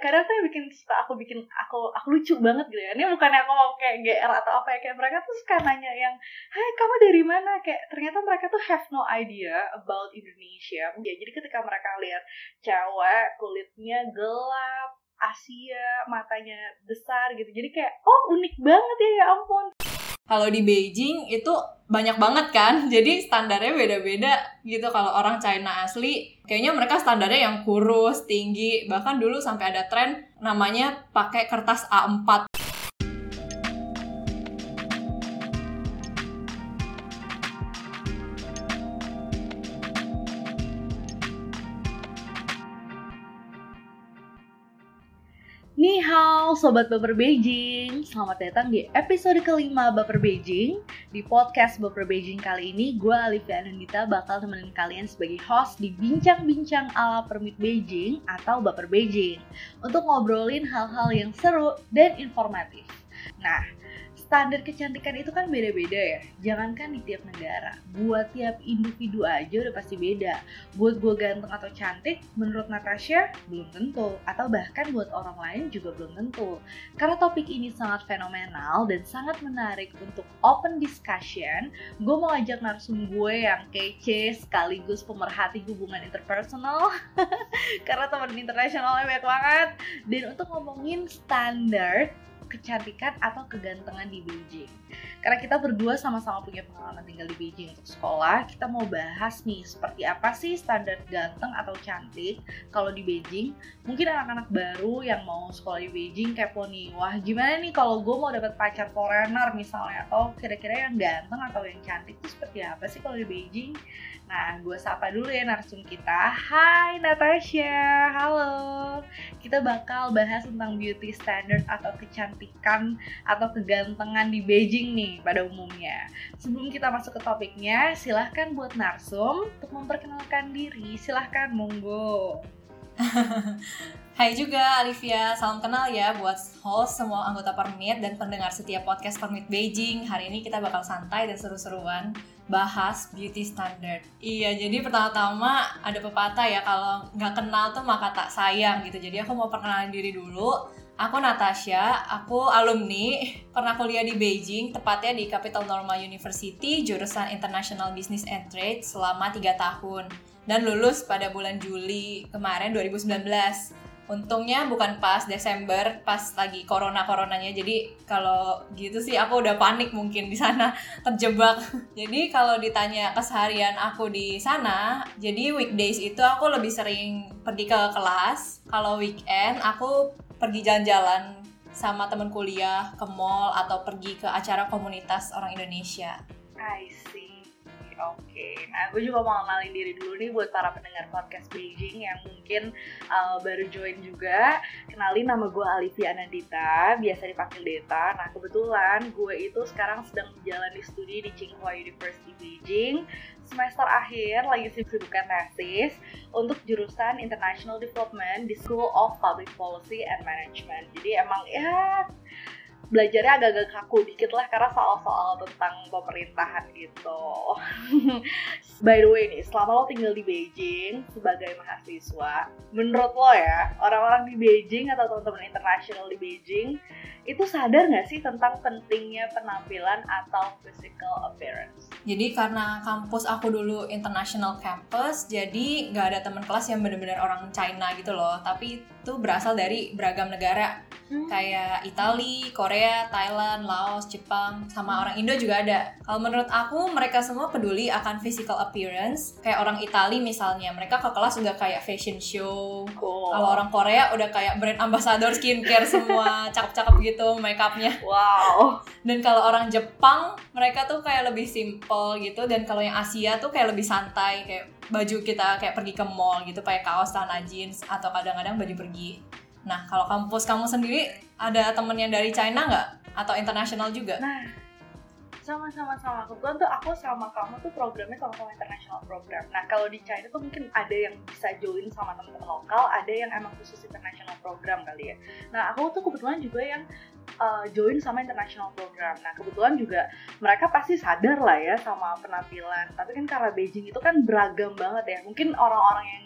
kadang tuh yang bikin suka aku bikin aku aku lucu banget gitu ya. Ini bukannya aku mau kayak GR atau apa ya kayak mereka tuh suka nanya yang hai kamu dari mana? Kayak ternyata mereka tuh have no idea about Indonesia. Ya jadi ketika mereka lihat cewek kulitnya gelap Asia matanya besar gitu. Jadi kayak oh unik banget ya ya ampun kalau di Beijing itu banyak banget kan jadi standarnya beda-beda gitu. Kalau orang China asli kayaknya mereka standarnya yang kurus tinggi. Bahkan dulu sampai ada tren namanya pakai kertas A4 Sobat Baper Beijing. Selamat datang di episode kelima Baper Beijing. Di podcast Baper Beijing kali ini Gue Alivia Anandita bakal temenin kalian sebagai host Di bincang-bincang ala permit Beijing Atau Baper Beijing Untuk ngobrolin hal-hal yang seru dan informatif. Nah, standar kecantikan itu kan beda-beda ya. Jangankan di tiap negara Buat tiap individu aja udah pasti beda. Buat gue ganteng atau cantik Menurut Natasha belum tentu. Atau bahkan buat orang lain juga belum tentu. Karena topik ini sangat fenomenal Dan sangat menarik untuk open discussion Gue mau ajak narsum gue yang kece Sekaligus pemerhati hubungan interpersonal. Karena teman internasionalnya banyak banget. Dan untuk ngomongin standar kecantikan atau kegantengan di Beijing. Karena kita berdua sama-sama punya pengalaman tinggal di Beijing untuk sekolah, kita mau bahas nih seperti apa sih standar ganteng atau cantik kalau di Beijing. Mungkin anak-anak baru yang mau sekolah di Beijing kepo nih, wah gimana nih kalau gue mau dapat pacar foreigner misalnya, atau kira-kira yang ganteng atau yang cantik itu seperti apa sih kalau di Beijing? Nah, gue sapa dulu ya narsum kita. Hai Natasha, halo. Kita bakal bahas tentang beauty standard atau kecantikan atau kegantengan di Beijing nih pada umumnya. Sebelum kita masuk ke topiknya, silahkan buat narsum untuk memperkenalkan diri. Silahkan, monggo. Hai juga Alivia, salam kenal ya buat host semua anggota Permit dan pendengar setiap podcast Permit Beijing. Hari ini kita bakal santai dan seru-seruan bahas beauty standard. Iya, jadi pertama-tama ada pepatah ya kalau nggak kenal tuh maka tak sayang gitu. Jadi aku mau perkenalan diri dulu. Aku Natasha, aku alumni, pernah kuliah di Beijing, tepatnya di Capital Normal University, jurusan International Business and Trade selama 3 tahun. Dan lulus pada bulan Juli kemarin 2019 untungnya bukan pas Desember pas lagi corona coronanya. Jadi kalau gitu sih aku udah panik mungkin di sana terjebak. Jadi kalau ditanya keseharian aku di sana jadi weekdays itu aku lebih sering pergi ke kelas. Kalau weekend aku pergi jalan-jalan sama temen kuliah ke mall atau pergi ke acara komunitas orang Indonesia. I see. Oke, nah gue juga mau kenalin diri dulu nih buat para pendengar podcast Beijing yang mungkin uh, baru join juga. Kenalin nama gue Alivia Anandita, biasa dipanggil Deta. Nah kebetulan gue itu sekarang sedang menjalani studi di Tsinghua University Beijing. Semester akhir lagi sibuk-sibukkan tesis untuk jurusan International Development di School of Public Policy and Management. Jadi emang ya belajarnya agak-agak kaku dikit lah karena soal-soal tentang pemerintahan gitu. By the way nih, selama lo tinggal di Beijing sebagai mahasiswa, menurut lo ya, orang-orang di Beijing atau teman-teman internasional di Beijing itu sadar nggak sih tentang pentingnya penampilan atau physical appearance? Jadi karena kampus aku dulu international campus, jadi nggak ada teman kelas yang benar-benar orang China gitu loh. Tapi itu berasal dari beragam negara, hmm. kayak Italia, Korea, Thailand, Laos, Jepang, sama orang Indo juga ada. Kalau menurut aku mereka semua peduli akan physical appearance. Kayak orang Italia misalnya, mereka ke kelas udah kayak fashion show. Cool. Kalau orang Korea udah kayak brand ambassador skincare semua, cakep-cakep gitu make upnya. Wow. Dan kalau orang Jepang mereka tuh kayak lebih simple gitu dan kalau yang Asia tuh kayak lebih santai kayak baju kita kayak pergi ke mall gitu pakai kaos celana jeans atau kadang-kadang baju pergi. Nah kalau kampus kamu sendiri ada temen yang dari China nggak atau internasional juga? Nah sama-sama sama kebetulan tuh aku sama kamu tuh programnya sama-sama international program. Nah kalau di China tuh mungkin ada yang bisa join sama teman-teman lokal ada yang emang khusus international program kali ya. Nah aku tuh kebetulan juga yang uh, join sama international program. Nah kebetulan juga mereka pasti sadar lah ya sama penampilan. Tapi kan karena Beijing itu kan beragam banget ya. Mungkin orang-orang yang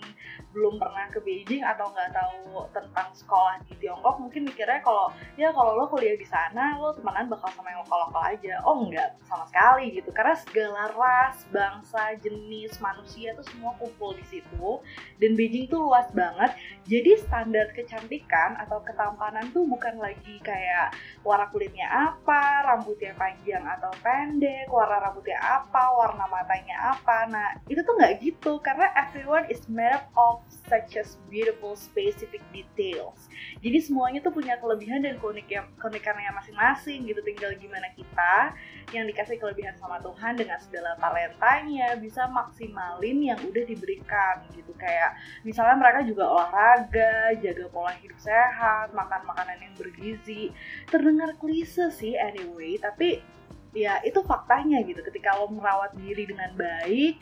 belum pernah ke Beijing atau nggak tahu tentang sekolah di Tiongkok mungkin mikirnya kalau ya kalau lo kuliah di sana lo temenan bakal sama yang lokal-lokal aja. Oh enggak sama sekali gitu. Karena segala ras bangsa jenis manusia tuh semua kumpul di situ dan Beijing tuh luas banget. Jadi standar kecantikan atau ketampanan tuh bukan lagi kayak warna kulitnya apa rambutnya panjang atau pendek warna rambutnya apa warna matanya apa. Nah itu tuh nggak gitu karena everyone is made up of such as beautiful specific details. Jadi semuanya tuh punya kelebihan dan keunikan keunikannya masing-masing gitu. Tinggal gimana kita yang dikasih kelebihan sama Tuhan dengan segala talentanya bisa maksimalin yang udah diberikan gitu. Kayak misalnya mereka juga olahraga, jaga pola hidup sehat, makan makanan yang bergizi. Terdengar klise sih anyway, tapi ya itu faktanya gitu. Ketika lo merawat diri dengan baik,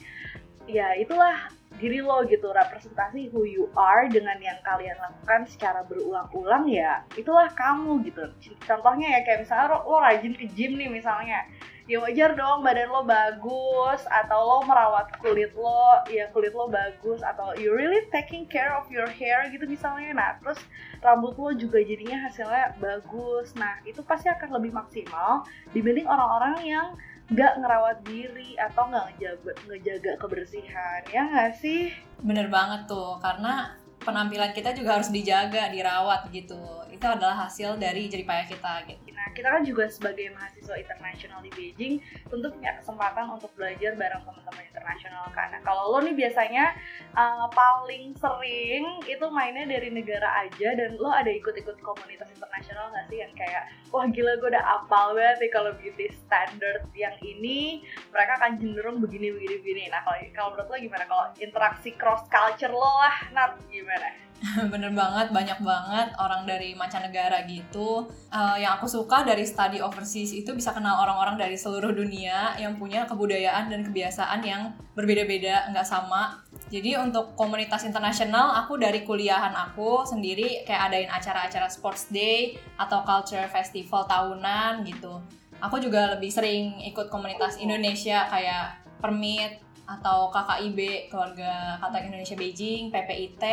ya itulah diri lo gitu representasi who you are dengan yang kalian lakukan secara berulang-ulang ya itulah kamu gitu. Contohnya ya kayak misalnya lo, lo rajin ke gym nih misalnya ya wajar dong badan lo bagus atau lo merawat kulit lo ya kulit lo bagus atau you really taking care of your hair gitu misalnya. Nah terus rambut lo juga jadinya hasilnya bagus. Nah itu pasti akan lebih maksimal dibanding orang-orang yang nggak ngerawat diri atau nggak ngejaga, ngejaga kebersihan ya nggak sih? Bener banget tuh karena penampilan kita juga harus dijaga dirawat gitu itu adalah hasil dari jeripaya kita gitu Nah, kita kan juga sebagai mahasiswa internasional di Beijing tentu punya kesempatan untuk belajar bareng teman-teman internasional. Nah, kalau lo nih biasanya uh, paling sering itu mainnya dari negara aja dan lo ada ikut-ikut komunitas internasional nggak sih yang kayak wah gila gue udah apal banget nih kalau beauty standard yang ini mereka akan cenderung begini begini begini. Nah, kalau kalau menurut lo gimana kalau interaksi cross culture lo lah, Nat gimana? bener banget banyak banget orang dari mancanegara gitu. Uh, yang aku suka dari study overseas itu bisa kenal orang-orang dari seluruh dunia yang punya kebudayaan dan kebiasaan yang berbeda-beda nggak sama. Jadi untuk komunitas internasional aku dari kuliahan aku sendiri kayak adain acara-acara sports day atau culture festival tahunan gitu. Aku juga lebih sering ikut komunitas Indonesia kayak permit atau KKIB keluarga Kata Indonesia Beijing PPIT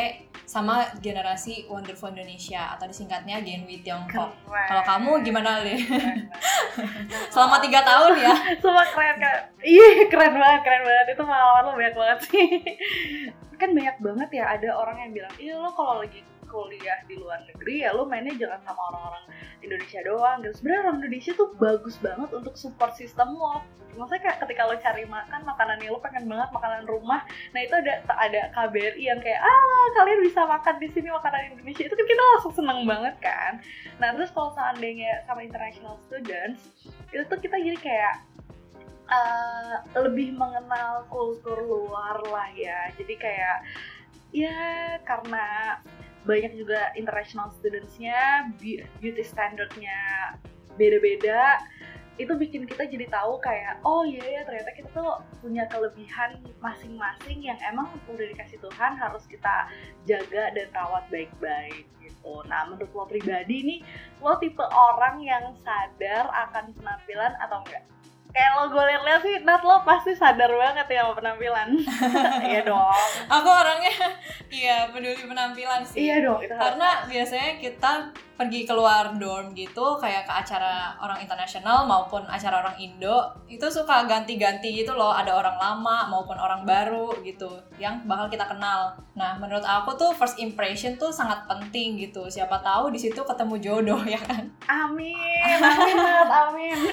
sama generasi Wonderful Indonesia atau disingkatnya Genwi Tiongkok. Kalau kamu gimana deh? Selama tiga tahun ya? Semua keren kan? Iya keren banget keren banget itu pengalaman lo banyak banget sih. kan banyak banget ya ada orang yang bilang iya lo kalau lagi kuliah di luar negeri ya lo mainnya jangan sama orang-orang Indonesia doang. Gitu sebenarnya orang Indonesia tuh bagus banget untuk support sistem lo. Maksudnya kayak ketika lo cari makan makanan yang lo pengen banget makanan rumah. Nah itu ada ada KBRI yang kayak ah kalian bisa makan di sini makanan Indonesia. Itu kan kita langsung seneng banget kan. Nah terus kalau seandainya sama international students itu tuh kita jadi kayak uh, lebih mengenal kultur luar lah ya. Jadi kayak ya karena banyak juga international studentsnya beauty standardnya beda-beda itu bikin kita jadi tahu kayak oh iya ya ternyata kita tuh punya kelebihan masing-masing yang emang udah dikasih Tuhan harus kita jaga dan rawat baik-baik gitu. Nah menurut lo pribadi nih lo tipe orang yang sadar akan penampilan atau enggak? Kayak lo gue liat-liat sih Nat lo pasti sadar banget ya sama penampilan iya dong aku orangnya iya peduli penampilan sih iya dong itu karena harus. biasanya kita pergi keluar dorm gitu kayak ke acara orang internasional maupun acara orang Indo itu suka ganti-ganti gitu loh. Ada orang lama maupun orang baru gitu yang bakal kita kenal. Nah menurut aku tuh first impression tuh sangat penting gitu. Siapa tahu di situ ketemu jodoh ya kan? Amin amin amin.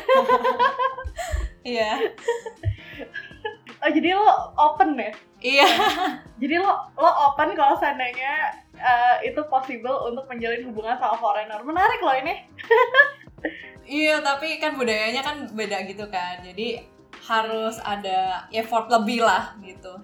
Iya. Oh jadi lo open ya iya. Jadi lo lo open kalau seandainya uh, itu possible untuk menjalin hubungan sama foreigner. Menarik loh ini. Iya tapi kan budayanya kan beda gitu kan. Jadi harus ada effort lebih lah gitu.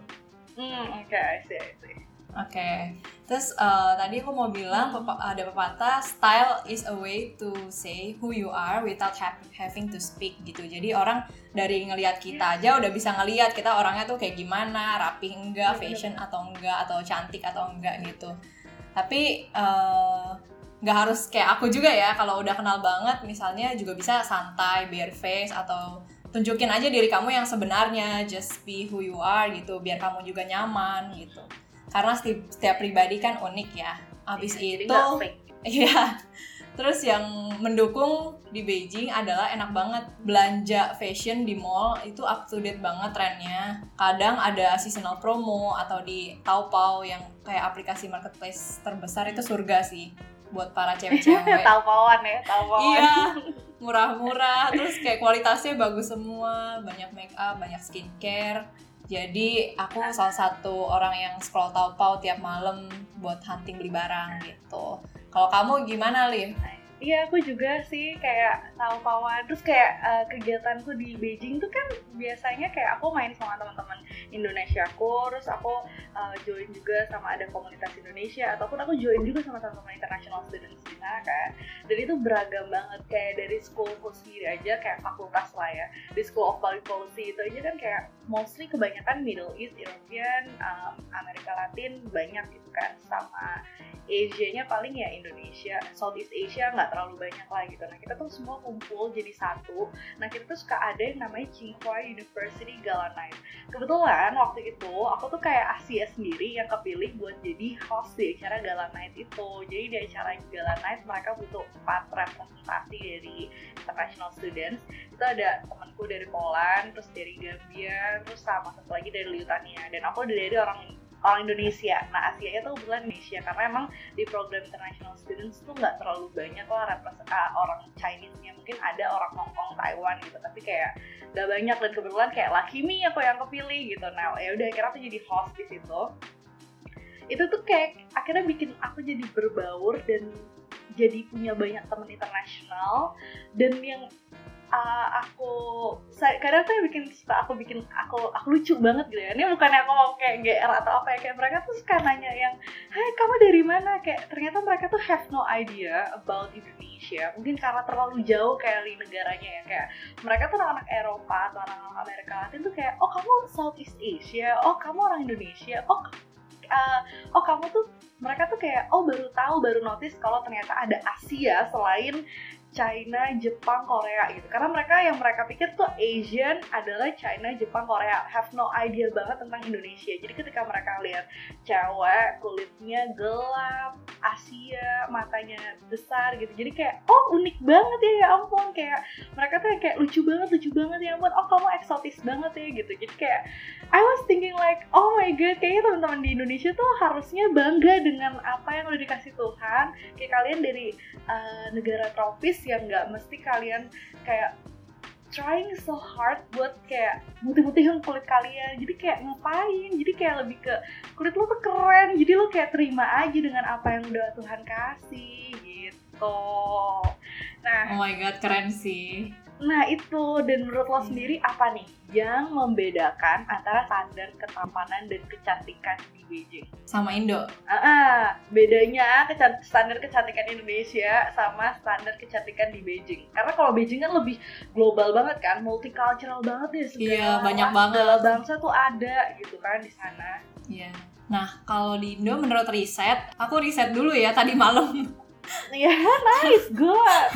Hmm oke okay, I see, I see. Oke, okay. terus uh, tadi aku mau bilang ada pepatah style is a way to say who you are without have, having to speak gitu. Jadi orang dari ngelihat kita aja udah bisa ngelihat kita orangnya tuh kayak gimana, rapi enggak, fashion atau enggak, atau cantik atau enggak gitu tapi eh, nggak uh, harus kayak aku juga ya kalau udah kenal banget misalnya juga bisa santai bare face atau tunjukin aja diri kamu yang sebenarnya just be who you are gitu biar kamu juga nyaman gitu karena setiap, setiap pribadi kan unik ya abis jadi itu. Iya. Terus yang mendukung di Beijing adalah enak banget belanja fashion di mall itu up to date banget trennya. Kadang ada seasonal promo atau di Taobao yang kayak aplikasi marketplace terbesar itu surga sih buat para cewek-cewek. Taupauan ya, taupauan. iya, murah-murah, terus kayak kualitasnya bagus semua, banyak make up, banyak skincare. Jadi aku salah satu orang yang scroll Taobao tiap malam buat hunting beli barang gitu. Kalau kamu gimana, Liv? Iya, aku juga sih kayak taupauan. Terus kayak eh, kegiatanku di Beijing tuh kan biasanya kayak aku main sama teman-teman Indonesia aku, terus aku eh, join juga sama ada komunitas Indonesia, ataupun aku join juga sama teman-teman international students di sana kan. Dan itu beragam banget kayak dari schoolku sendiri aja kayak fakultas lah ya. Di School of Public Policy itu aja kan kayak mostly kebanyakan Middle East, European, um, Amerika Latin banyak gitu kan sama Asia-nya paling ya Indonesia, Southeast Asia nggak terlalu banyak lah gitu. Nah kita tuh semua kumpul jadi satu. Nah kita tuh suka ada yang namanya Tsinghua University Gala Night. Kebetulan waktu itu aku tuh kayak Asia sendiri yang kepilih buat jadi host di acara Gala Night itu. Jadi di acara Gala Night mereka butuh empat representasi dari international students. Itu ada temanku dari Poland, terus dari Gambia, terus sama satu lagi dari Lithuania. Dan aku dari orang orang Indonesia. Nah, Asia itu kebetulan Indonesia karena emang di program international students tuh nggak terlalu banyak lah ah, orang Chinese-nya. Mungkin ada orang Hong Kong, Taiwan gitu, tapi kayak nggak banyak dan kebetulan kayak Lucky Me aku yang kepilih gitu. Nah, ya udah akhirnya aku jadi host di situ. Itu tuh kayak akhirnya bikin aku jadi berbaur dan jadi punya banyak teman internasional dan yang uh, aku kadang tuh yang bikin suka aku bikin aku aku lucu banget gitu ya. Ini bukannya aku mau kayak GR atau apa ya kayak mereka tuh suka nanya yang hai kamu dari mana? Kayak ternyata mereka tuh have no idea about Indonesia. Mungkin karena terlalu jauh kayak di negaranya ya kayak mereka tuh anak-anak Eropa atau anak-anak Amerika Latin tuh kayak oh kamu Southeast Asia? Oh kamu orang Indonesia? Oh uh, oh kamu tuh mereka tuh kayak oh baru tahu baru notice kalau ternyata ada Asia selain China, Jepang, Korea gitu. Karena mereka yang mereka pikir tuh Asian adalah China, Jepang, Korea. Have no idea banget tentang Indonesia. Jadi ketika mereka lihat cewek kulitnya gelap, Asia, matanya besar gitu. Jadi kayak oh unik banget ya ya ampun kayak mereka tuh kayak lucu banget, lucu banget ya ampun. Oh kamu eksotis banget ya gitu. Jadi kayak I was thinking like oh my god kayaknya teman-teman di Indonesia tuh harusnya bangga dengan apa yang udah dikasih Tuhan. Kayak kalian dari uh, negara tropis yang nggak mesti kalian kayak trying so hard buat kayak mutih-mutihin kulit kalian. Jadi kayak ngapain? Jadi kayak lebih ke kulit lo tuh keren. Jadi lo kayak terima aja dengan apa yang udah Tuhan kasih gitu. Nah Oh my god, keren sih. Nah itu dan menurut lo sendiri apa nih yang membedakan antara standar ketampanan dan kecantikan di Beijing Sama Indo. Ah, ah, bedanya standar kecantikan Indonesia sama standar kecantikan di Beijing. Karena kalau Beijing kan lebih global banget kan, multicultural banget ya segala Iya, banyak banget. segala bangsa tuh ada gitu kan di sana. Iya. Nah, kalau di Indo menurut riset, aku riset dulu ya tadi malam. Iya, nice, good.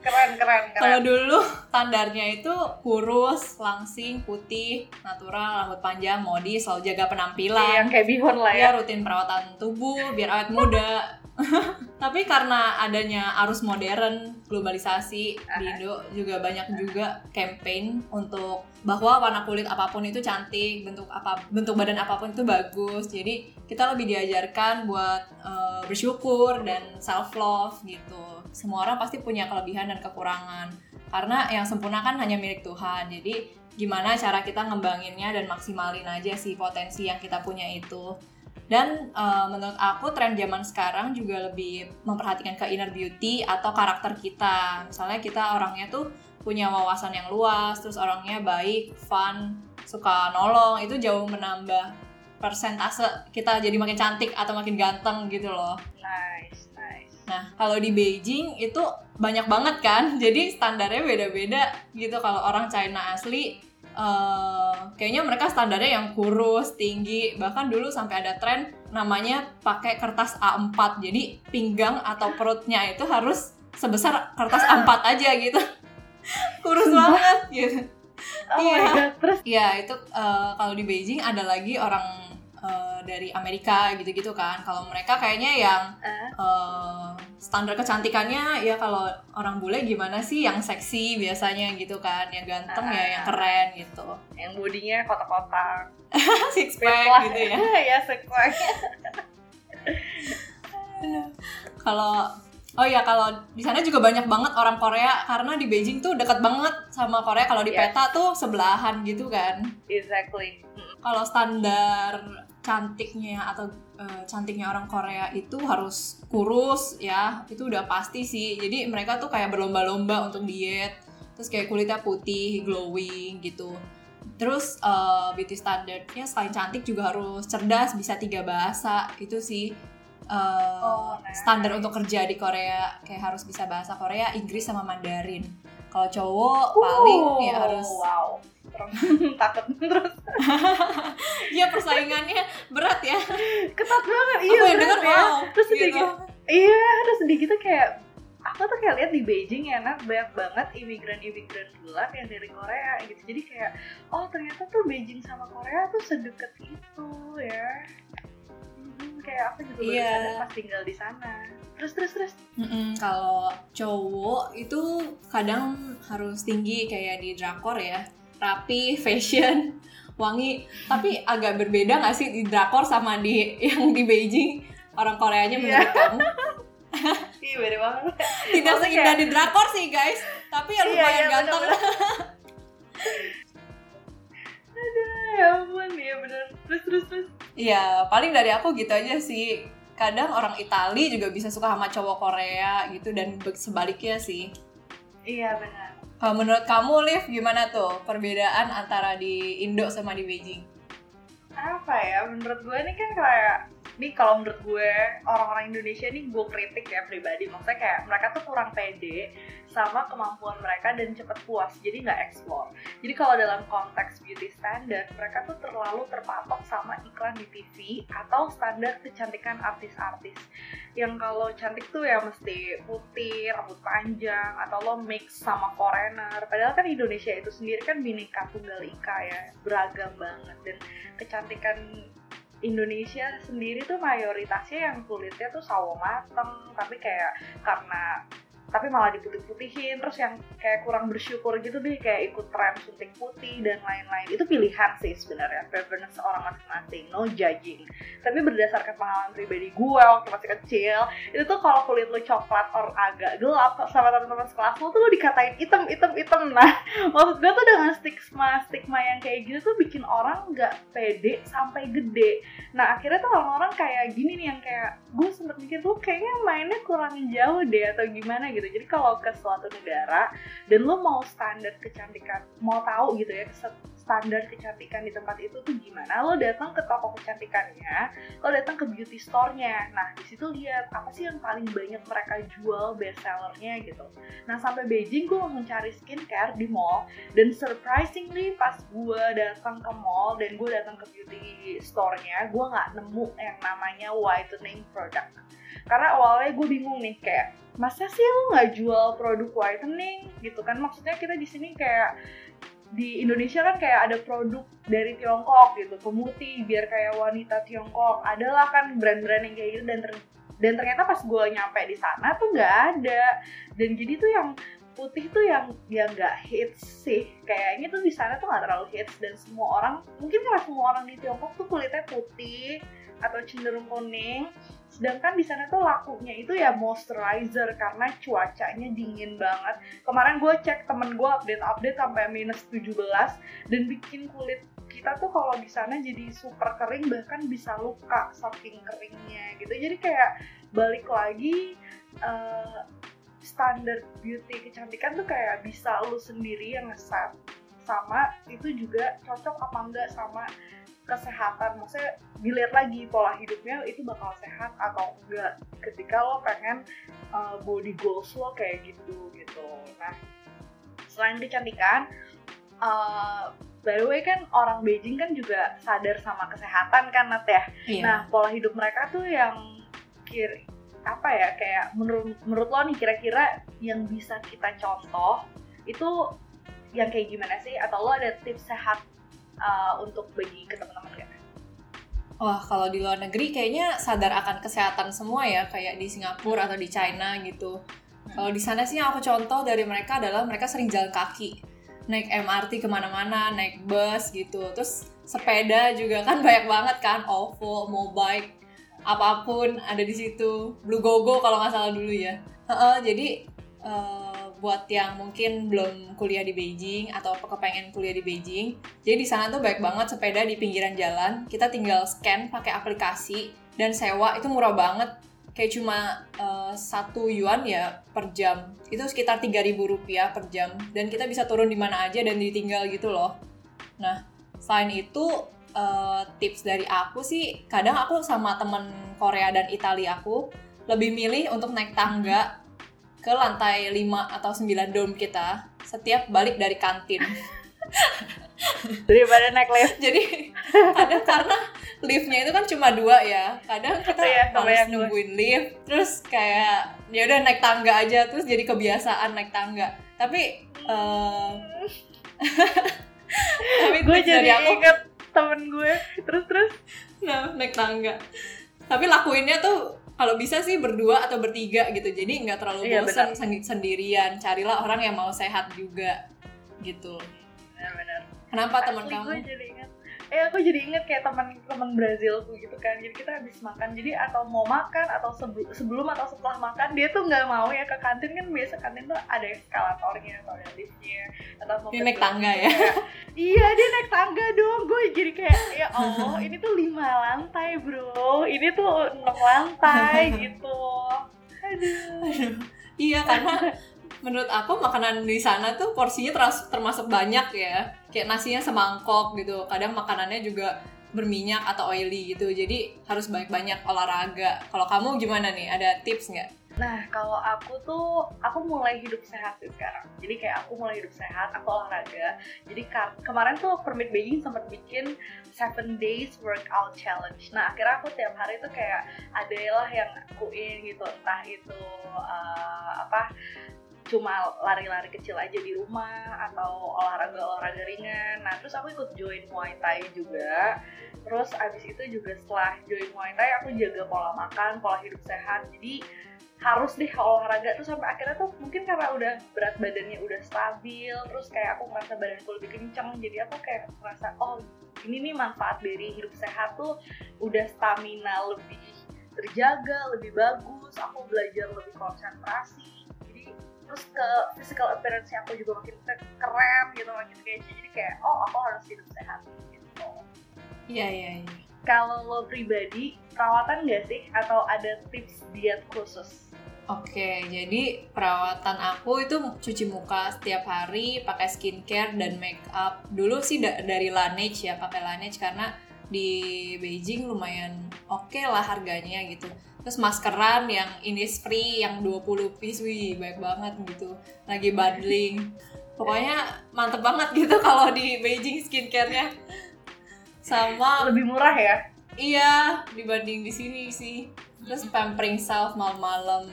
Keren, keren, Kalau keren. dulu standarnya itu kurus, langsing, putih, natural, rambut panjang, modis, selalu jaga Iya, penampilan. yang kayak bihun lah ya. ya rutin perawatan tubuh biar awet muda. Tapi karena adanya arus modern, globalisasi di Indo juga banyak juga campaign untuk bahwa warna kulit apa pun itu cantik, bentuk apa bentuk badan apa pun itu bagus. Jadi kita lebih diajarkan buat eh, bersyukur dan self love gitu. Semua orang pasti punya kelebihan dan kekurangan. Karena yang sempurna kan hanya milik Tuhan. Jadi gimana cara kita ngembanginnya dan maksimalin aja sih potensi yang kita punya itu. Dan eh, menurut aku tren zaman sekarang juga lebih memperhatikan ke inner beauty atau karakter kita. Misalnya kita orangnya tuh punya wawasan yang luas, terus orangnya baik, fun, suka nolong, itu jauh menambah persentase kita jadi makin cantik atau makin ganteng gitu loh. Nice, nice. Nah, kalau di Beijing itu banyak banget kan, jadi standarnya beda-beda gitu. Kalau orang China asli, eh, kayaknya mereka standarnya yang kurus, tinggi. Bahkan dulu sampai ada tren namanya pakai kertas A4. Jadi pinggang atau perutnya itu harus sebesar kertas A4 aja gitu. kurus banget gitu. Oh Iya. terus Iya itu eh, kalau di Beijing ada lagi orang uh, dari Amerika gitu-gitu kan. Kalau mereka kayaknya yang uh, standar kecantikannya ya kalau orang bule gimana sih yang seksi biasanya gitu kan, yang ganteng ya yang keren gitu. yang bodinya kotak-kotak. Six pack gitu ya. ya six pack. Kalau Oh ya kalau di sana juga banyak banget orang Korea karena di Beijing tuh dekat banget sama Korea. Kalau di Yes. peta tuh sebelahan gitu kan. Exactly. Kalau standar cantiknya atau eh, cantiknya orang Korea itu harus kurus ya, itu udah pasti sih. Jadi mereka tuh kayak berlomba-lomba untuk diet, terus kayak kulitnya putih, glowing gitu. Terus eh, beauty standardnya selain cantik juga harus cerdas, bisa tiga bahasa itu sih. eh, Oh, nice. standar untuk kerja di Korea kayak harus bisa bahasa Korea, Inggris sama Mandarin. Kalau cowok paling ya harus Wow. Serem. Takut terus ya persaingannya berat ya. ketat banget. Iya bener denger ya. wow. Terus gitu. sedikit Iya, terus sedih gitu kayak aku tuh kayak lihat di Beijing ya, nah banyak banget imigran-imigran gelap yang dari Korea gitu. Jadi kayak, oh ternyata tuh Beijing sama Korea tuh sedekat itu ya. Hmm, kayak aku juga baru Iya. sadar pas tinggal di sana. Terus terus terus. Mm-mm, kalau cowok itu kadang harus tinggi kayak di drakor ya, rapi, fashion, wangi. Tapi agak berbeda nggak sih di drakor sama di yang di Beijing orang Koreanya Iya. menurut kamu? Iya beda banget. Tidak Maksudnya seindah di drakor sih guys, tapi ya Iya, lumayan iya, ganteng. bener-bener. ya ampun, iya bener. Terus terus terus. Iya, paling dari aku gitu aja sih. Kadang orang Itali juga bisa suka sama cowok Korea gitu dan sebaliknya sih. Iya benar. Kalau menurut kamu, Liv, gimana tuh perbedaan antara di Indo sama di Beijing? apa ya menurut gue ini kan kayak nih kalau menurut gue orang-orang Indonesia nih gue kritik ya pribadi. Maksudnya kayak mereka tuh kurang pede sama kemampuan mereka dan cepet puas jadi nggak explore. Jadi kalau dalam konteks beauty standard mereka tuh terlalu terpatok sama iklan di TV atau standar kecantikan artis-artis. Yang kalau cantik tuh ya mesti putih rambut panjang atau lo mix sama foreigner. Padahal kan Indonesia itu sendiri kan bineka tunggal ika ya beragam banget. Dan kecantikan Indonesia sendiri tuh mayoritasnya yang kulitnya tuh sawo mateng tapi kayak karena tapi malah diputih-putihin terus yang kayak kurang bersyukur gitu deh kayak ikut tren suntik putih dan lain-lain. Itu pilihan sih sebenarnya preference orang masing-masing no judging. Tapi berdasarkan pengalaman pribadi gue waktu masih kecil itu tuh kalau kulit lo coklat or agak gelap sama teman-teman sekelas lo tuh lo dikatain item item item. Nah maksud gue tuh dengan stigma stigma yang kayak gitu tuh bikin orang nggak pede sampai gede. Nah akhirnya tuh orang-orang kayak gini nih yang kayak gue sempet mikir tuh kayaknya mainnya kurang jauh deh atau gimana gitu jadi kalau ke suatu negara dan lo mau standar kecantikan mau tahu gitu ya standar kecantikan di tempat itu tuh gimana lo datang ke toko kecantikannya lo datang ke beauty store-nya. Nah di situ lihat apa sih yang paling banyak mereka jual best sellernya gitu. Nah sampai Beijing gue mencari skincare di mall dan surprisingly pas gue datang ke mall dan gue datang ke beauty store-nya gue nggak nemu yang namanya whitening product. Karena awalnya gue bingung nih kayak masa sih lo nggak jual produk whitening? Gitu kan. Maksudnya kita di sini kayak di Indonesia kan kayak ada produk dari Tiongkok gitu pemutih biar kayak wanita Tiongkok. Adalah kan brand-brand yang kayak gitu. Dan ter- dan ternyata pas gue nyampe di sana tuh nggak ada. Dan jadi tuh yang putih tuh yang yang nggak hits sih. Kayaknya tuh di sana tuh nggak terlalu hits. Dan semua orang mungkin karena semua orang di Tiongkok tuh kulitnya putih atau cenderung kuning. Sedangkan di sana tuh lakunya itu ya moisturizer karena cuacanya dingin banget. Kemarin gue cek temen gue update update sampai minus 17 dan bikin kulit kita tuh kalau di sana jadi super kering bahkan bisa luka saking keringnya gitu. Jadi kayak balik lagi eh, standar beauty kecantikan tuh kayak bisa lu sendiri yang ngeset. Sama itu juga cocok apa enggak sama kesehatan maksudnya dilihat lagi pola hidupnya itu bakal sehat atau enggak ketika lo pengen uh, body goals lo kayak gitu gitu nah selain kecantikan uh, by the way kan orang Beijing kan juga sadar sama kesehatan kan Nat ya Iya. Nah, pola hidup mereka tuh yang kir apa ya kayak menurut menurut lo nih kira-kira yang bisa kita contoh itu yang kayak gimana sih? Atau lo ada tips sehat uh, untuk bagi ke teman-teman gak? Wah, kalau di luar negeri kayaknya sadar akan kesehatan semua ya, kayak di Singapura atau di China gitu. Kalau di sana sih yang aku contoh dari mereka adalah mereka sering jalan kaki, naik MRT ke mana-mana, naik bus gitu. Terus sepeda juga kan banyak banget kan, OVO, Mobike, apa pun ada di situ. Blue Gogo kalau nggak salah dulu ya. Heeh, jadi uh, buat yang mungkin belum kuliah di Beijing atau kepengen kuliah di Beijing. Jadi di sana tuh baik banget sepeda di pinggiran jalan. Kita tinggal scan pakai aplikasi dan sewa itu murah banget. Kayak cuma uh, satu yuan ya per jam. Itu sekitar 3000 rupiah per jam. Dan kita bisa turun di mana aja dan ditinggal gitu loh. Nah, selain itu uh, tips dari aku sih, kadang aku sama temen Korea dan Italia aku lebih milih untuk naik tangga ke lantai 5 atau 9 dom kita setiap balik dari kantin. daripada naik lift. Jadi kadang karena liftnya itu kan cuma dua ya kadang kita oh ya, harus nungguin lift terus kayak ya udah naik tangga aja terus jadi kebiasaan naik tangga. Tapi uh, tapi gue jadi aku, inget temen gue. Terus terus. Nah naik tangga. Tapi lakuinnya tuh kalau bisa sih berdua atau bertiga gitu. Jadi nggak terlalu iya, bosan sendirian. Carilah orang yang mau sehat juga gitu. Benar-benar kenapa teman kamu? jadi ingat eh aku jadi inget kayak teman-teman Brazilku gitu kan. Jadi kita habis makan jadi atau mau makan atau sebelum atau setelah makan dia tuh nggak mau ya. Ke kantin kan biasa kantin tuh ada eskalatornya atau ada liftnya atau mau dia naik tangga ya? iya dia naik tangga dong. Gue jadi kayak ya oh ini tuh lima lantai bro. Ini tuh enam lantai gitu. Aduh, aduh. iya karena menurut aku makanan di sana tuh porsinya termas termasuk banyak ya kayak nasinya semangkok gitu kadang makanannya juga berminyak atau oily gitu jadi harus banyak-banyak olahraga kalau kamu gimana nih ada tips nggak Nah, kalau aku tuh, aku mulai hidup sehat sih sekarang. Jadi kayak aku mulai hidup sehat, aku olahraga. Jadi kemarin tuh Permit Beijing sempat bikin 7 days workout challenge. Nah, akhirnya aku tiap hari tuh kayak adalah yang akuin gitu. Entah itu uh, apa cuma lari-lari kecil aja di rumah atau olahraga-olahraga ringan. Nah, terus aku ikut join Muay Thai juga. Terus abis itu juga setelah join Muay Thai aku jaga pola makan, pola hidup sehat. Jadi harus deh olahraga terus sampai akhirnya tuh mungkin karena udah berat badannya udah stabil terus kayak aku merasa badanku lebih kenceng jadi aku kayak merasa oh ini nih manfaat dari hidup sehat tuh udah stamina lebih terjaga lebih bagus aku belajar lebih konsentrasi terus ke physical appearance aku juga makin keren gitu makin kayak jadi kayak oh aku harus hidup sehat gitu. Iya iya iya. Kalau lo pribadi perawatan gak sih? Atau ada tips diet khusus? Oke, jadi perawatan aku itu cuci muka setiap hari, pakai skincare dan make up. Dulu sih da dari Laneige ya, pakai Laneige karena di Beijing lumayan oke okay lah harganya gitu terus maskeran yang free yang 20 piece wih baik banget gitu. Lagi bundling. Pokoknya mantep banget gitu kalau di Beijing skincare-nya. Sama lebih murah ya? Iya dibanding di sini sih. Terus pampering self malam-malam.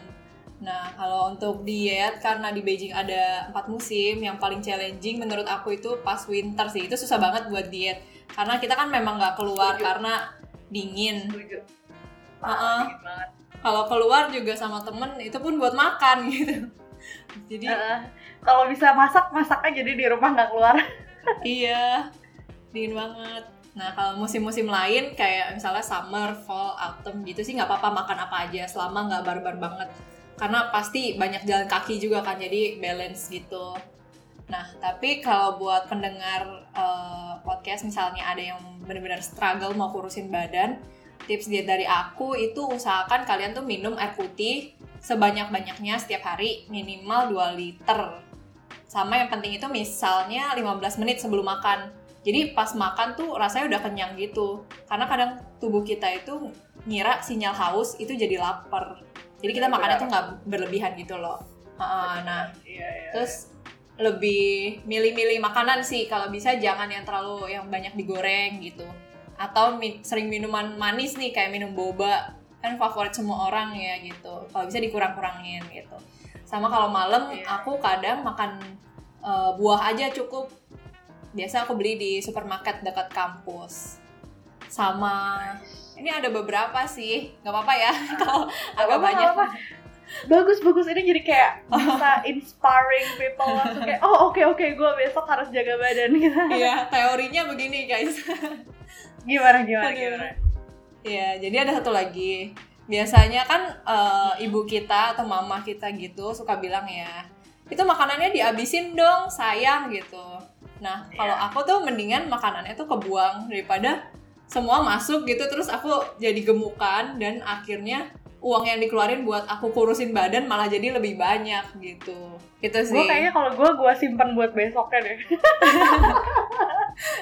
Nah kalau untuk diet karena di Beijing ada empat musim yang paling challenging menurut aku itu pas winter sih. Itu susah banget buat diet. Karena kita kan memang nggak keluar Setuju. karena dingin Uh-uh. kalau keluar juga sama temen itu pun buat makan gitu. Jadi uh, kalau bisa masak masak aja jadi di rumah nggak keluar. Iya. Dingin banget. Nah kalau musim-musim lain kayak misalnya summer fall autumn gitu sih nggak apa-apa makan apa aja selama nggak barbar banget. Karena pasti banyak jalan kaki juga kan jadi balance gitu. Nah tapi kalau buat pendengar uh, podcast misalnya ada yang benar-benar struggle mau kurusin badan tips diet dari aku itu usahakan kalian tuh minum air putih sebanyak-banyaknya setiap hari minimal 2 liter. Sama yang penting itu misalnya 15 menit sebelum makan. Jadi pas makan tuh rasanya udah kenyang gitu. Karena kadang tubuh kita itu ngira sinyal haus itu jadi lapar. Jadi kita makannya tuh nggak berlebihan gitu loh. Uh, nah, iya, iya. terus lebih milih-milih makanan sih kalau bisa jangan yang terlalu yang banyak digoreng gitu atau mi sering minuman manis nih kayak minum boba. Kan favorit semua orang ya gitu. Kalau bisa dikurang-kurangin gitu. Sama kalau malam yeah. aku kadang makan uh, buah aja cukup. Biasa aku beli di supermarket dekat kampus. Sama ini ada beberapa sih. Nggak apa-apa ya kalau agak apa-apa, banyak. apa-apa. bagus bagus ini jadi kayak bisa inspiring people langsung kayak oh oke oke gue besok harus jaga badan. Gitu iya teorinya begini guys gimana gimana gimana Iya, jadi ada satu lagi. Biasanya kan eh, ibu kita atau mama kita gitu suka bilang ya, itu makanannya dihabisin dong, sayang gitu. Nah, kalau Iya. aku tuh mendingan makanannya tuh kebuang daripada semua masuk gitu terus aku jadi gemukan dan akhirnya uang yang dikeluarin buat aku kurusin badan malah jadi lebih banyak gitu. Itu sih. gue kayaknya kalau gue gue simpan buat besoknya deh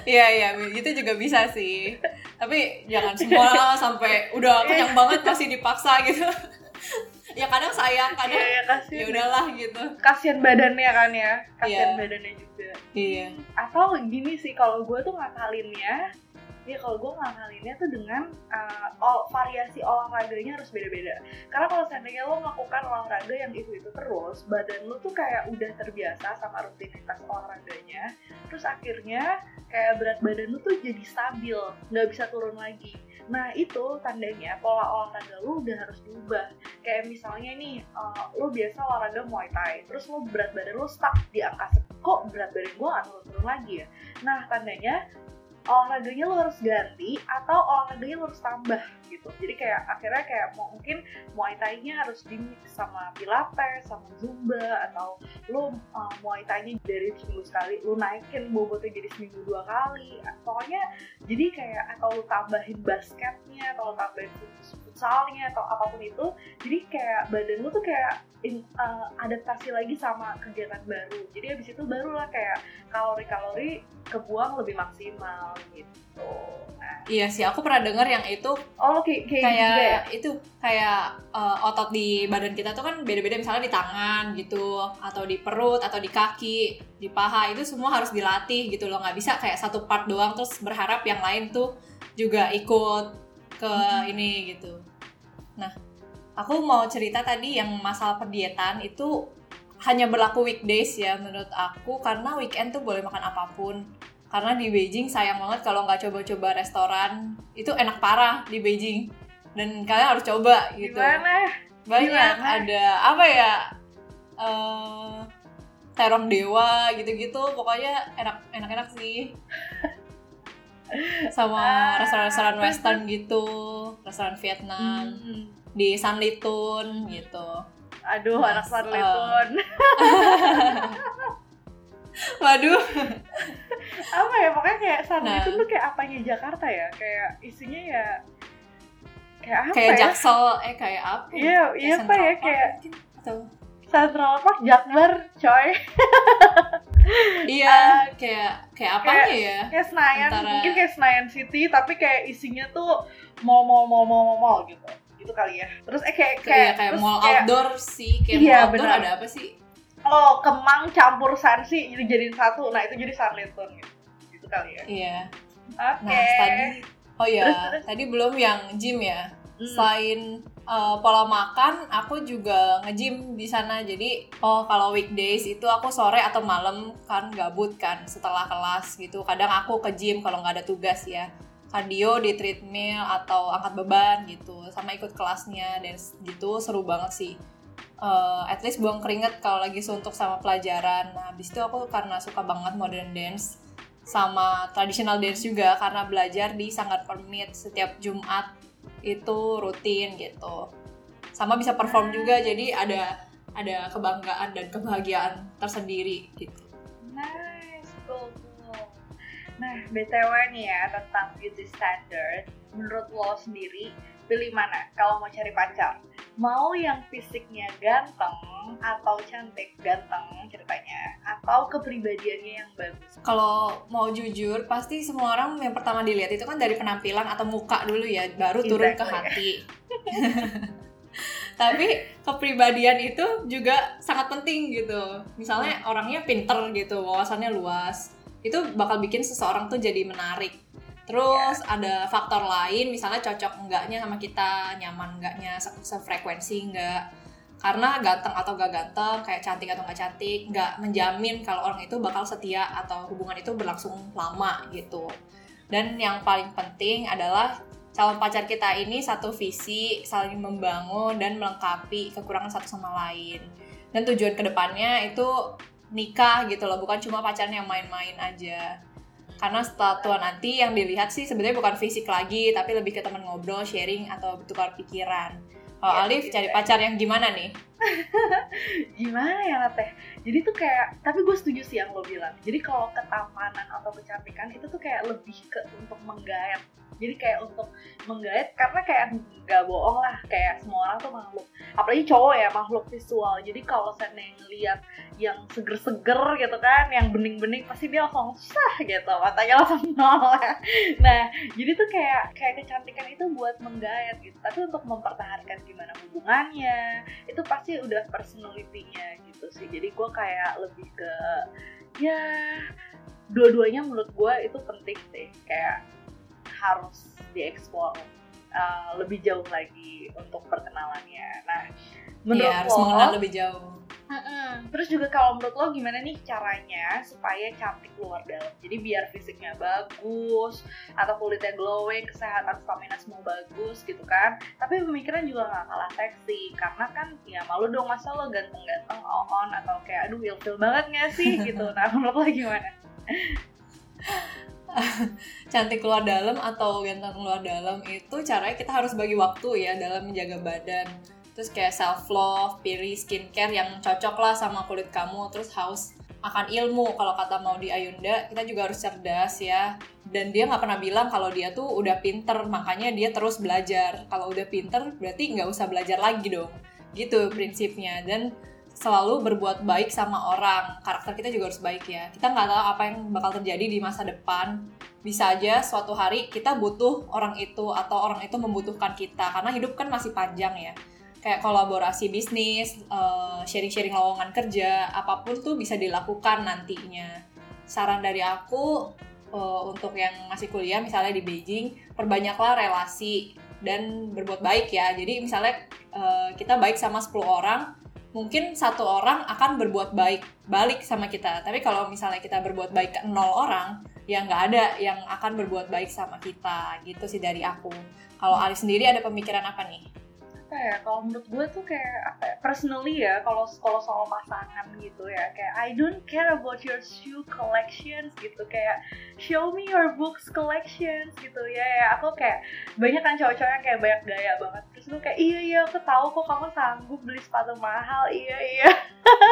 Iya iya itu juga bisa sih. Tapi jangan semua sampai udah kenyang banget masih dipaksa gitu. ya kadang sayang, kadang Iya, ya, ya udahlah gitu. kasihan badannya kan ya kasihan Iya. badannya juga Iya. atau gini sih kalau gue tuh ngakalinnya ya kalau gue ngakalinnya tuh dengan uh, ol- variasi olahraganya harus beda-beda. Karena kalau seandainya lo melakukan olahraga yang itu itu terus badan lo tuh kayak udah terbiasa sama rutinitas olahraganya terus akhirnya kayak berat badan lo tuh jadi stabil nggak bisa turun lagi. Nah itu tandanya pola olahraga lo udah harus diubah kayak misalnya nih uh, lo biasa olahraga muay thai terus lo berat badan lo stuck di angka kok berat badan gue nggak turun-turun lagi ya? Nah tandanya olahraganya lo harus ganti atau olahraganya lo harus tambah gitu. Jadi kayak akhirnya kayak mungkin muay thai-nya harus di sama pilates sama zumba atau lo uh, muay thai-nya dari seminggu sekali lo naikin bobotnya jadi seminggu dua kali. Pokoknya jadi kayak atau lo tambahin basketnya atau lo tambahin futsalnya atau apa pun itu jadi kayak badan lo tuh kayak in- uh, adaptasi lagi sama kegiatan baru. Jadi habis itu barulah kayak kalori-kalori kebuang lebih maksimal gitu. Nah Iya sih, aku pernah dengar yang itu oh kayak kayak, gitu kayak juga ya? itu kayak uh, otot di badan kita tuh kan beda-beda misalnya di tangan gitu atau di perut atau di kaki di paha itu semua harus dilatih gitu loh. Nggak bisa kayak satu part doang terus berharap yang lain tuh juga ikut ke Mhm. ini gitu. Nah aku mau cerita tadi yang masalah pendietan itu hanya berlaku weekdays ya menurut aku karena weekend tuh boleh makan apa pun. Karena di Beijing sayang banget kalau nggak coba-coba restoran itu enak parah di Beijing. Dan kalian harus coba gitu. Gimana? Banyak Gimana? ada apa ya eh terong dewa gitu-gitu. Pokoknya enak enak-enak sih sama Ah, restoran-restoran western gitu restoran Vietnam Hmm. di Sanlitun gitu. Aduh Mas, anak Sarletun waduh. Apa ya pokoknya kayak Sarletun Nah. tuh kayak apanya Jakarta ya? Kayak isinya ya kayak apa kayak ya? Jaksel eh kayak apa? Iya iya apa ya kayak atau Central Park Jakbar coy iya kayak kayak apanya ya? kayak Senayan Antara- mungkin kayak Senayan City tapi kayak isinya tuh mall mall mall mall mall, mall gitu. Gitu kali ya. Terus eh kayak kayak kayak kayak terus mall kayak, outdoor sih kayak Iya, mall outdoor benar. ada apa sih? Oh Kemang campur Sansi jadi jadiin satu. Nah itu jadi Sarletun gitu. Gitu kali ya. Iya. Oke. Nah, tadi oh ya, Terus, terus. tadi belum yang gym ya. Hmm. Selain uh, pola makan, aku juga nge-gym di sana. Jadi, oh kalau weekdays itu aku sore atau malam kan gabut kan setelah kelas gitu. Kadang aku ke gym kalau nggak ada tugas ya. Cardio di treadmill atau angkat beban gitu, sama ikut kelasnya dan gitu seru banget sih. Uh, at least buang keringet kalau lagi suntuk sama pelajaran. Nah, habis itu aku karena suka banget modern dance, sama traditional dance juga karena belajar di Sanggar Permit setiap Jumat itu rutin gitu. Sama bisa perform juga jadi ada ada kebanggaan dan kebahagiaan tersendiri gitu. Nice, cool, cool. Nah, BTW nih ya tentang beauty standard, menurut lo sendiri pilih mana kalau mau cari pacar? Mau yang fisiknya ganteng atau cantik ganteng ceritanya, atau kepribadiannya yang bagus? Kalau mau jujur pasti semua orang yang pertama dilihat itu kan dari penampilan atau muka dulu ya, baru turun ke Exactly. hati. Tapi kepribadian itu juga sangat penting gitu. Misalnya orangnya pinter gitu, wawasannya luas. Itu bakal bikin seseorang tuh jadi menarik. Terus ada faktor lain, misalnya cocok enggaknya sama kita, nyaman enggaknya, se- sefrekuensi enggak. Karena ganteng atau gak ganteng, kayak cantik atau gak cantik, nggak menjamin kalau orang itu bakal setia atau hubungan itu berlangsung lama gitu. dan yang paling penting adalah calon pacar kita ini satu visi saling membangun dan melengkapi kekurangan satu sama lain dan tujuan ke depannya itu nikah gitu loh bukan cuma pacaran yang main-main aja karena setelah tua nanti yang dilihat sih sebenarnya bukan fisik lagi tapi lebih ke teman ngobrol sharing atau tukar pikiran. Kalau ya, Alif cari pacar yang gimana nih? Gimana ya teh jadi tuh kayak tapi gue setuju sih yang lo bilang. Jadi kalau ketampanan atau kecantikan itu tuh kayak lebih ke untuk menggayat jadi kayak untuk menggait karena kayak nggak bohong lah kayak semua orang tuh makhluk. Apalagi cowok ya makhluk visual. Jadi kalau saya ngeliat yang seger-seger gitu kan yang bening-bening pasti dia langsung sah gitu. Matanya langsung nol. Nah jadi tuh kayak kayak kecantikan itu buat menggait gitu. Tapi untuk mempertahankan gimana hubungannya itu pasti udah personality-nya gitu sih. Jadi gue kayak lebih ke ya dua-duanya menurut gue itu penting sih. Kayak harus dieksplor uh, lebih jauh lagi untuk perkenalannya. Nah, menurut ya, harus lo, mengenal lebih jauh. Uh-uh. Terus juga kalau menurut lo gimana nih caranya supaya cantik luar dalam? Jadi biar fisiknya bagus, atau kulitnya glowing, kesehatan stamina semua bagus gitu kan. Tapi pemikiran juga nggak kalah seksi, karena kan ya malu dong masa lo ganteng-ganteng on atau kayak aduh ilfil banget gak sih gitu. Nah menurut lo gimana? cantik keluar dalam atau ganteng keluar dalam itu caranya kita harus bagi waktu ya dalam menjaga badan. Terus kayak self love, piri, skincare yang cocok lah sama kulit kamu. Terus haus akan ilmu. Kalau kata mau di Ayunda kita juga harus cerdas ya. Dan dia nggak pernah bilang kalau dia tuh udah pinter. Makanya dia terus belajar. Kalau udah pinter berarti nggak usah belajar lagi dong. Gitu prinsipnya. Dan selalu berbuat baik sama orang. Karakter kita juga harus baik ya. Kita nggak tahu apa yang bakal terjadi di masa depan. Bisa aja suatu hari kita butuh orang itu atau orang itu membutuhkan kita. Karena hidup kan masih panjang ya. Kayak kolaborasi bisnis eh, sharing-sharing lowongan kerja apa pun tuh bisa dilakukan nantinya. Saran dari aku uh, untuk yang masih kuliah misalnya di Beijing perbanyaklah relasi dan berbuat baik ya. Jadi misalnya uh, kita baik sama 10 orang mungkin satu orang akan berbuat baik balik sama kita. Tapi kalau misalnya kita berbuat baik ke nol orang ya nggak ada yang akan berbuat baik sama kita. Gitu sih dari aku. Kalau Ali sendiri ada pemikiran apa nih apa ya kalau menurut gue tuh kayak apa ya, personally ya kalau kalau soal pasangan gitu ya kayak I don't care about your shoe collections gitu kayak show me your books collections gitu ya ya aku kayak banyak kan cowok-cowok yang kayak banyak gaya banget terus gue kayak iya iya aku tahu kok kamu sanggup beli sepatu mahal iya iya.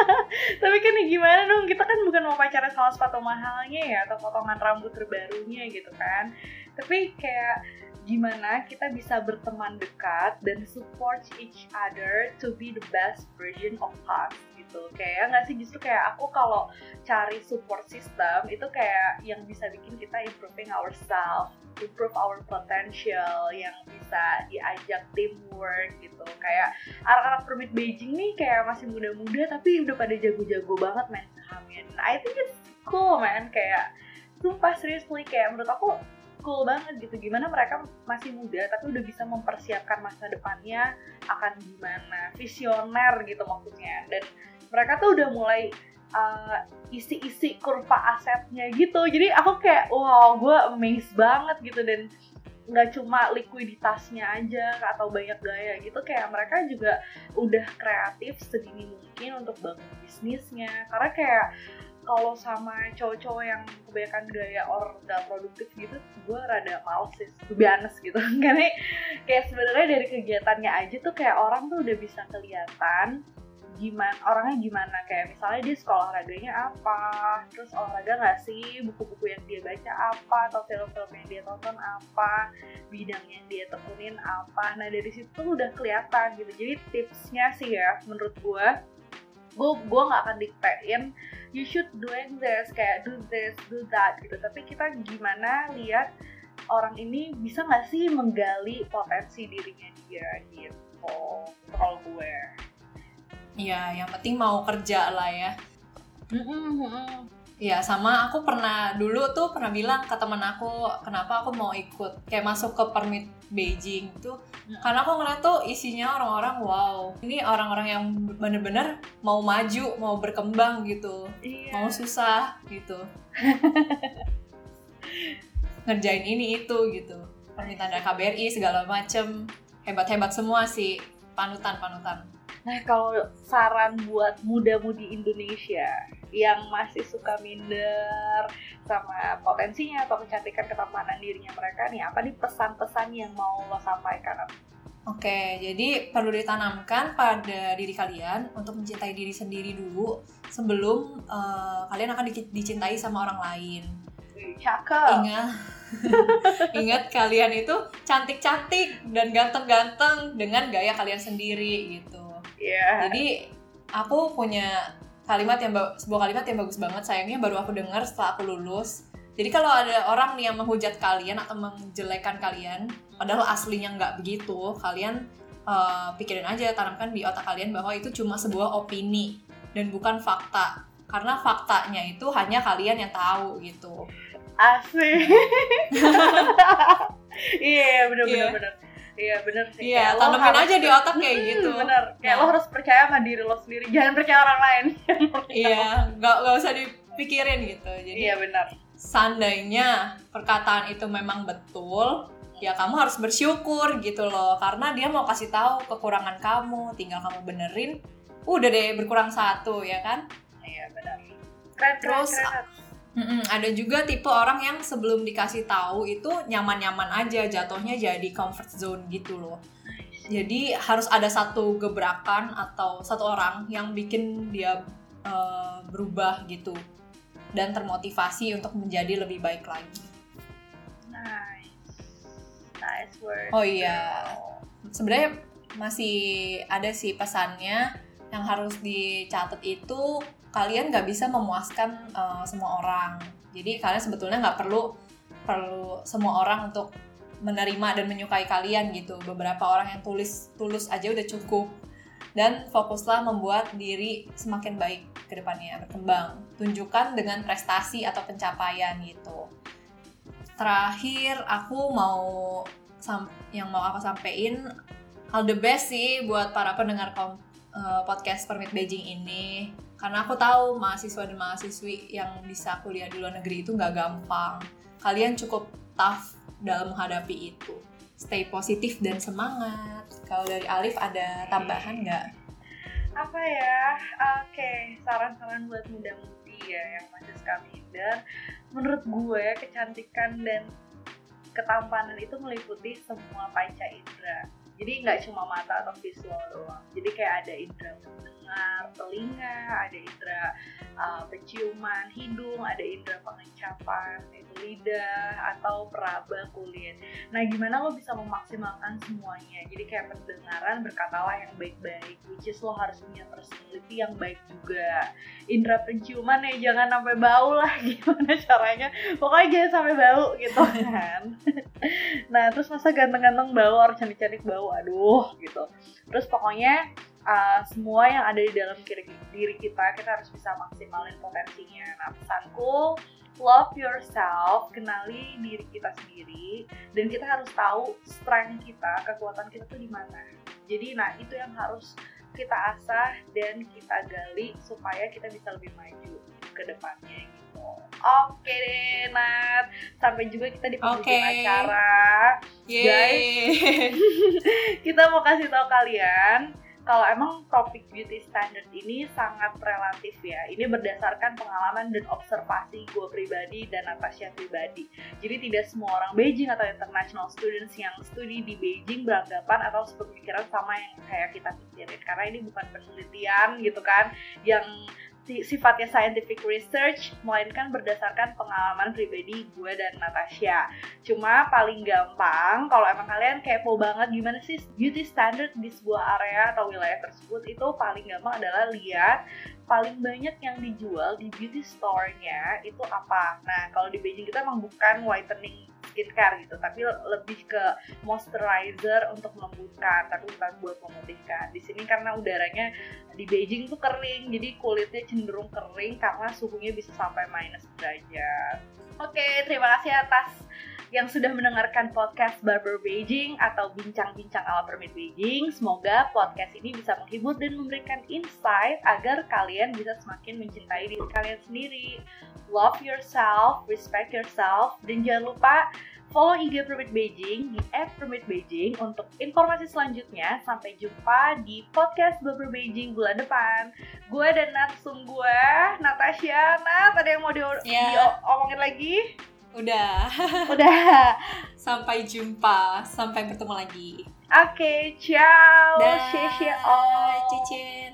Tapi kan ya gimana dong kita kan bukan mau pacaran sama sepatu mahalnya ya atau potongan rambut terbarunya gitu kan. Tapi kayak gimana kita bisa berteman dekat dan support each other to be the best version of us gitu. Kayak nggak sih justru kayak aku kalau cari support system itu kayak yang bisa bikin kita improving ourselves improve our potential yang bisa diajak teamwork gitu. Kayak anak-anak permit Beijing nih kayak masih muda-muda tapi udah pada jago-jago banget main sahamnya. I think it's cool man. Kayak sumpah seriously kayak menurut aku cool banget gitu. Gimana mereka masih muda tapi udah bisa mempersiapkan masa depannya akan gimana. Visioner gitu maksudnya. Dan mereka tuh udah mulai uh, isi-isi kurva asetnya gitu. Jadi aku kayak wow gue amazed banget gitu. Dan nggak cuma likuiditasnya aja atau banyak gaya gitu. Kayak mereka juga udah kreatif sedini mungkin untuk bangun bisnisnya. Karena kayak kalau sama cowok-cowok yang kebanyakan gaya orang gak produktif gitu gue rada males sih to be honest gitu. Karena kayak sebenarnya dari kegiatannya aja tuh kayak orang tuh udah bisa kelihatan gimana orangnya gimana. Kayak misalnya dia sekolah olahraganya apa terus olahraga nggak sih? Buku-buku yang dia baca apa atau film-film yang dia tonton apa bidang yang dia tekunin apa. Nah dari situ udah kelihatan gitu. Jadi tipsnya sih ya menurut gue gue gue nggak akan diktein you should doing this kayak do this do that gitu. Tapi kita gimana lihat orang ini bisa nggak sih menggali potensi dirinya dia gitu kalau gue. Iya, yang penting mau kerja lah ya. Iya, sama aku pernah dulu tuh pernah bilang ke temen aku kenapa aku mau ikut? Kayak masuk ke permit Beijing tuh hmm. karena aku ngeliat tuh isinya orang-orang wow ini orang-orang yang bener-bener mau maju mau berkembang gitu iya. mau susah gitu. Ngerjain ini itu gitu. Permintaan dari KBRI segala macem. Hebat-hebat semua sih panutan panutan Nah, kalau saran buat muda-mudi Indonesia yang masih suka minder sama potensinya atau kecantikan ketampanan dirinya mereka nih, apa nih pesan-pesan yang mau lo sampaikan? Oke, jadi perlu ditanamkan pada diri kalian untuk mencintai diri sendiri dulu sebelum uh, kalian akan dicintai sama orang lain. Cakep. Ingat, ingat kalian itu cantik-cantik dan ganteng-ganteng dengan gaya kalian sendiri gitu Yeah. Jadi aku punya kalimat yang sebuah kalimat yang bagus banget sayangnya baru aku dengar setelah aku lulus. Jadi kalau ada orang nih yang menghujat kalian atau menjelekan kalian, padahal aslinya nggak begitu, kalian uh, pikirin aja, tanamkan di otak kalian bahwa itu cuma sebuah opini dan bukan fakta. Karena faktanya itu hanya kalian yang tahu gitu. Asik. Iya, bener-bener. Yeah. Iya bener sih. Iya, tanemin aja di otak kayak hmm, gitu. Bener. Kayak nah. lo harus percaya sama diri lo sendiri, jangan percaya orang lain. iya, nggak nggak usah dipikirin gitu. Jadi Iya benar. Seandainya perkataan itu memang betul, ya kamu harus bersyukur gitu loh, karena dia mau kasih tahu kekurangan kamu, tinggal kamu benerin, udah deh berkurang satu ya kan? Iya benar. Keren, Terus keren Mm-mm, ada juga tipe orang yang sebelum dikasih tahu itu nyaman-nyaman aja jatuhnya jadi comfort zone gitu loh. Jadi harus ada satu gebrakan atau satu orang yang bikin dia uh, berubah gitu dan termotivasi untuk menjadi lebih baik lagi. Nice, nice word. Oh iya, sebenarnya masih ada sih pesannya yang harus dicatat itu kalian nggak bisa memuaskan uh, semua orang. Jadi kalian sebetulnya nggak perlu perlu semua orang untuk menerima dan menyukai kalian gitu. Beberapa orang yang tulis tulus aja udah cukup. Dan fokuslah membuat diri semakin baik ke depannya berkembang. Tunjukkan dengan prestasi atau pencapaian gitu. Terakhir aku mau yang mau aku sampein all the best sih buat para pendengar uh, podcast Permit Beijing ini karena aku tahu mahasiswa dan mahasiswi yang bisa kuliah di luar negeri itu nggak gampang. Kalian cukup tough dalam menghadapi itu. Stay positif dan semangat. Kalau dari Alif ada tambahan nggak? Apa ya? Oke okay. saran-saran buat muda-mudi ya yang masih suka minder. Menurut gue kecantikan dan ketampanan itu meliputi semua panca indera. Jadi nggak cuma mata atau visual doang. Jadi kayak ada indera mendengar telinga, ada indera uh, penciuman hidung, ada indera pengecapan, itu lidah atau peraba kulit. Nah, gimana lo bisa memaksimalkan semuanya? Jadi kayak pendengaran berkatalah yang baik-baik, which is lo harus punya personality yang baik juga. Indera penciuman ya jangan sampai bau lah, gimana caranya? Pokoknya jangan sampai bau gitu kan. nah, terus masa ganteng-ganteng bau, harus cantik-cantik bau, aduh gitu. Terus pokoknya uh, semua yang ada di dalam diri kita kita harus bisa maksimalin potensinya nah pesanku love yourself kenali diri kita sendiri dan kita harus tahu strength kita kekuatan kita tuh di mana jadi nah itu yang harus kita asah dan kita gali supaya kita bisa lebih maju ke depannya gitu. Oke deh, Nat. Sampai juga kita di penghujung okay. acara. Yeay. Guys, kita mau kasih tahu kalian kalau emang topik beauty standard ini sangat relatif ya. Ini berdasarkan pengalaman dan observasi gue pribadi dan Natasha pribadi. Jadi tidak semua orang Beijing atau international students yang studi di Beijing beranggapan atau sepemikiran sama yang kayak kita pikirin. Karena ini bukan penelitian gitu kan yang sifatnya scientific research melainkan berdasarkan pengalaman pribadi gue dan Natasha. Cuma paling gampang kalau emang kalian kepo banget gimana sih beauty standard di sebuah area atau wilayah tersebut itu paling gampang adalah lihat paling banyak yang dijual di beauty store-nya itu apa. Nah, kalau di Beijing kita emang bukan whitening skincare gitu tapi lebih ke moisturizer untuk melembutkan tapi bukan buat memutihkan. Di sini karena udaranya di Beijing tuh kering jadi kulitnya cenderung kering karena suhunya bisa sampai minus derajat. Oke terima kasih atas yang sudah mendengarkan podcast Barber Beijing atau bincang-bincang ala permit Beijing. Semoga podcast ini bisa menghibur dan memberikan insight agar kalian bisa semakin mencintai diri kalian sendiri. Love yourself, respect yourself, dan jangan lupa follow IG Permit Beijing di @permitbeijing untuk informasi selanjutnya. Sampai jumpa di podcast Barber Beijing bulan depan. Gue dan narsum gue, Natasha. Nat, ada yang mau di- Ya. diomongin lagi? Udah. Udah. Sampai jumpa. Sampai bertemu lagi. Oke, ciao. Dah. Xie xie oh. Cicin.